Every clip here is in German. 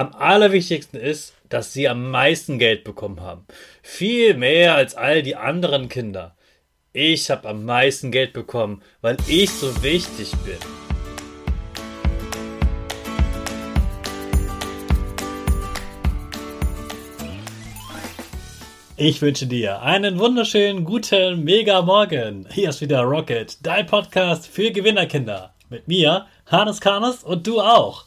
am allerwichtigsten ist, dass sie am meisten Geld bekommen haben. Viel mehr als all die anderen Kinder. Ich habe am meisten Geld bekommen, weil ich so wichtig bin. Ich wünsche dir einen wunderschönen guten Mega Morgen. Hier ist wieder Rocket, dein Podcast für Gewinnerkinder. Mit mir, Hannes Karnes und du auch.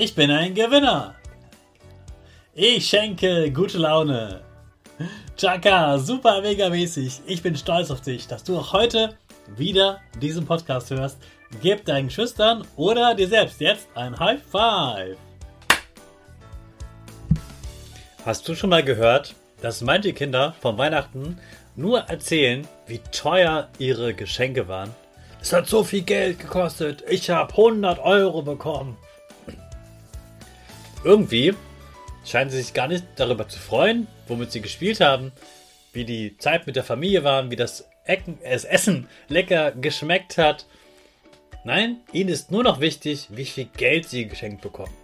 Ich bin ein Gewinner. Ich schenke gute Laune. Chaka, super mega mäßig. Ich bin stolz auf dich, dass du auch heute wieder diesen Podcast hörst. Gib deinen Schüchtern oder dir selbst jetzt ein High Five. Hast du schon mal gehört, dass manche Kinder von Weihnachten nur erzählen, wie teuer ihre Geschenke waren? Es hat so viel Geld gekostet. Ich habe 100 Euro bekommen. Irgendwie scheinen sie sich gar nicht darüber zu freuen, womit sie gespielt haben, wie die Zeit mit der Familie war, wie das, Essen lecker geschmeckt hat. Nein, ihnen ist nur noch wichtig, wie viel Geld sie geschenkt bekommen.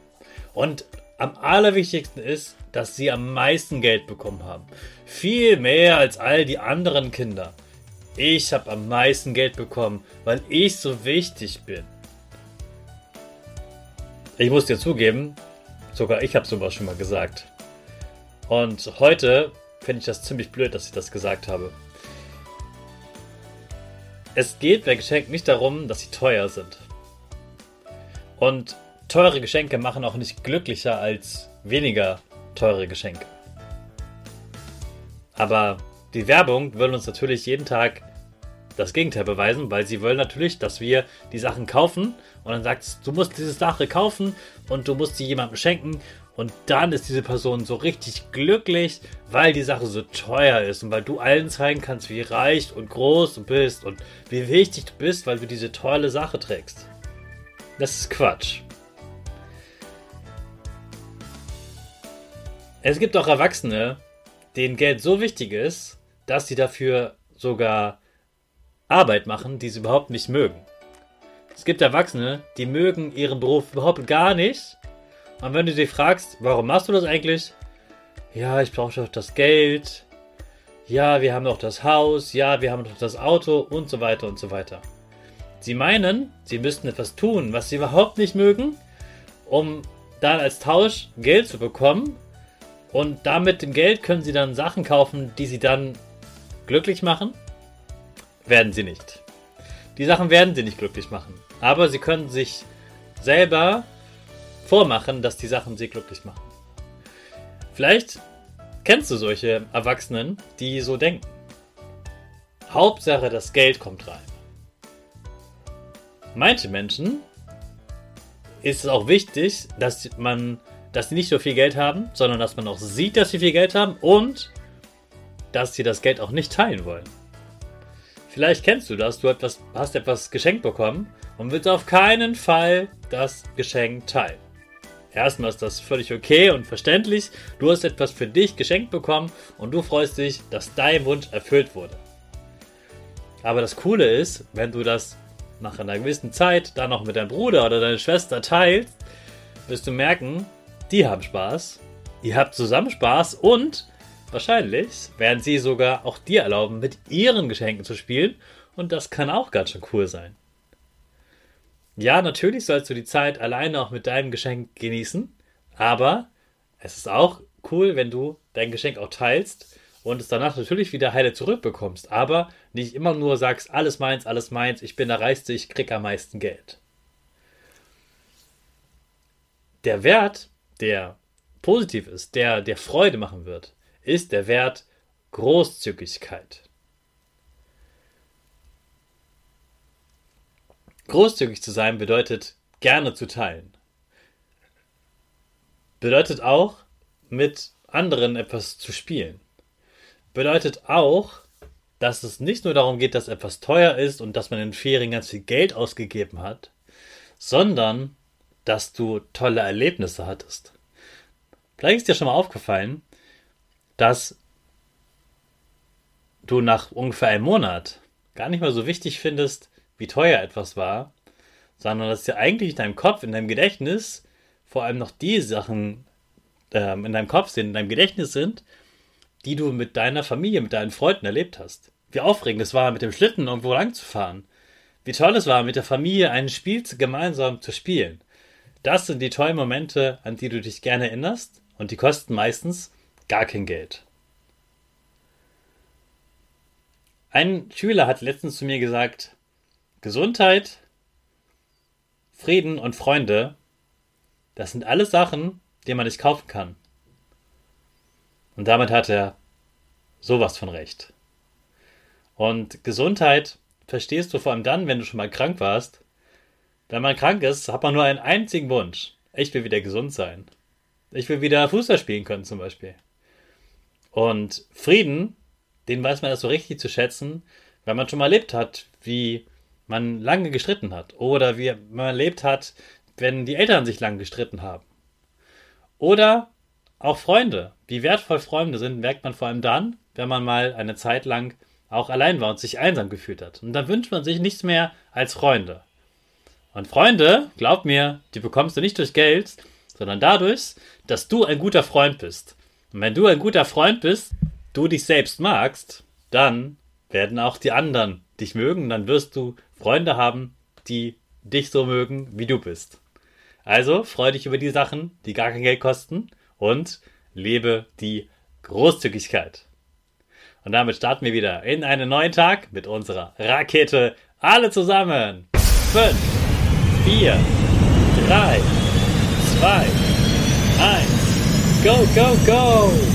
Und am allerwichtigsten ist, dass sie am meisten Geld bekommen haben. Viel mehr als all die anderen Kinder. Ich habe am meisten Geld bekommen, weil ich so wichtig bin. Ich muss dir zugeben, Sogar ich habe sowas schon mal gesagt. Und heute finde ich das ziemlich blöd, dass ich das gesagt habe. Es geht bei Geschenken nicht darum, dass sie teuer sind. Und teure Geschenke machen auch nicht glücklicher als weniger teure Geschenke. Aber die Werbung will uns natürlich jeden Tag das Gegenteil beweisen, weil sie wollen natürlich, dass wir die Sachen kaufen und dann sagst du musst diese Sache kaufen und du musst sie jemandem schenken und dann ist diese Person so richtig glücklich, weil die Sache so teuer ist und weil du allen zeigen kannst, wie reich und groß du bist und wie wichtig du bist, weil du diese tolle Sache trägst. Das ist Quatsch. Es gibt auch Erwachsene, denen Geld so wichtig ist, dass sie dafür sogar Arbeit machen, die sie überhaupt nicht mögen. Es gibt Erwachsene, die mögen ihren Beruf überhaupt gar nicht. Und wenn du sie fragst, warum machst du das eigentlich? Ja, ich brauche doch das Geld. Ja, wir haben doch das Haus. Ja, wir haben doch das Auto und so weiter und so weiter. Sie meinen, sie müssten etwas tun, was sie überhaupt nicht mögen, um dann als Tausch Geld zu bekommen. Und damit dem Geld können sie dann Sachen kaufen, die sie dann glücklich machen werden sie nicht. Die Sachen werden sie nicht glücklich machen. Aber sie können sich selber vormachen, dass die Sachen sie glücklich machen. Vielleicht kennst du solche Erwachsenen, die so denken. Hauptsache, das Geld kommt rein. Manche Menschen ist es auch wichtig, dass man, dass sie nicht so viel Geld haben, sondern dass man auch sieht, dass sie viel Geld haben und dass sie das Geld auch nicht teilen wollen. Vielleicht kennst du das, du etwas, hast etwas geschenkt bekommen und willst auf keinen Fall das Geschenk teilen. Erstmal ist das völlig okay und verständlich. Du hast etwas für dich geschenkt bekommen und du freust dich, dass dein Wunsch erfüllt wurde. Aber das Coole ist, wenn du das nach einer gewissen Zeit dann noch mit deinem Bruder oder deiner Schwester teilst, wirst du merken, die haben Spaß, ihr habt zusammen Spaß und wahrscheinlich werden sie sogar auch dir erlauben, mit ihren Geschenken zu spielen und das kann auch ganz schön cool sein. Ja, natürlich sollst du die Zeit alleine auch mit deinem Geschenk genießen, aber es ist auch cool, wenn du dein Geschenk auch teilst und es danach natürlich wieder heile zurückbekommst, aber nicht immer nur sagst, alles meins, alles meins, ich bin der Reichste, ich krieg am meisten Geld. Der Wert, der positiv ist, der der Freude machen wird, ist der Wert Großzügigkeit. Großzügig zu sein bedeutet gerne zu teilen. Bedeutet auch, mit anderen etwas zu spielen. Bedeutet auch, dass es nicht nur darum geht, dass etwas teuer ist und dass man in Ferien ganz viel Geld ausgegeben hat, sondern dass du tolle Erlebnisse hattest. Vielleicht ist dir schon mal aufgefallen, dass du nach ungefähr einem Monat gar nicht mehr so wichtig findest, wie teuer etwas war, sondern dass dir eigentlich in deinem Kopf, in deinem Gedächtnis vor allem noch die Sachen ähm, in deinem Kopf sind, in deinem Gedächtnis sind, die du mit deiner Familie, mit deinen Freunden erlebt hast. Wie aufregend es war, mit dem Schlitten irgendwo lang zu fahren. Wie toll es war, mit der Familie ein Spiel gemeinsam zu spielen. Das sind die tollen Momente, an die du dich gerne erinnerst und die kosten meistens gar kein Geld. Ein Schüler hat letztens zu mir gesagt, Gesundheit, Frieden und Freunde, das sind alles Sachen, die man nicht kaufen kann. Und damit hat er sowas von recht. Und Gesundheit verstehst du vor allem dann, wenn du schon mal krank warst. Wenn man krank ist, hat man nur einen einzigen Wunsch. Ich will wieder gesund sein. Ich will wieder Fußball spielen können zum Beispiel. Und Frieden, den weiß man erst so richtig zu schätzen, wenn man schon mal erlebt hat, wie man lange gestritten hat. Oder wie man erlebt hat, wenn die Eltern sich lange gestritten haben. Oder auch Freunde. Wie wertvoll Freunde sind, merkt man vor allem dann, wenn man mal eine Zeit lang auch allein war und sich einsam gefühlt hat. Und dann wünscht man sich nichts mehr als Freunde. Und Freunde, glaub mir, die bekommst du nicht durch Geld, sondern dadurch, dass du ein guter Freund bist. Und wenn du ein guter Freund bist, du dich selbst magst, dann werden auch die anderen dich mögen, dann wirst du Freunde haben, die dich so mögen, wie du bist. Also freu dich über die Sachen, die gar kein Geld kosten und lebe die Großzügigkeit. Und damit starten wir wieder in einen neuen Tag mit unserer Rakete. Alle zusammen. 5, 4, 3, 2, 1. Go, go, go!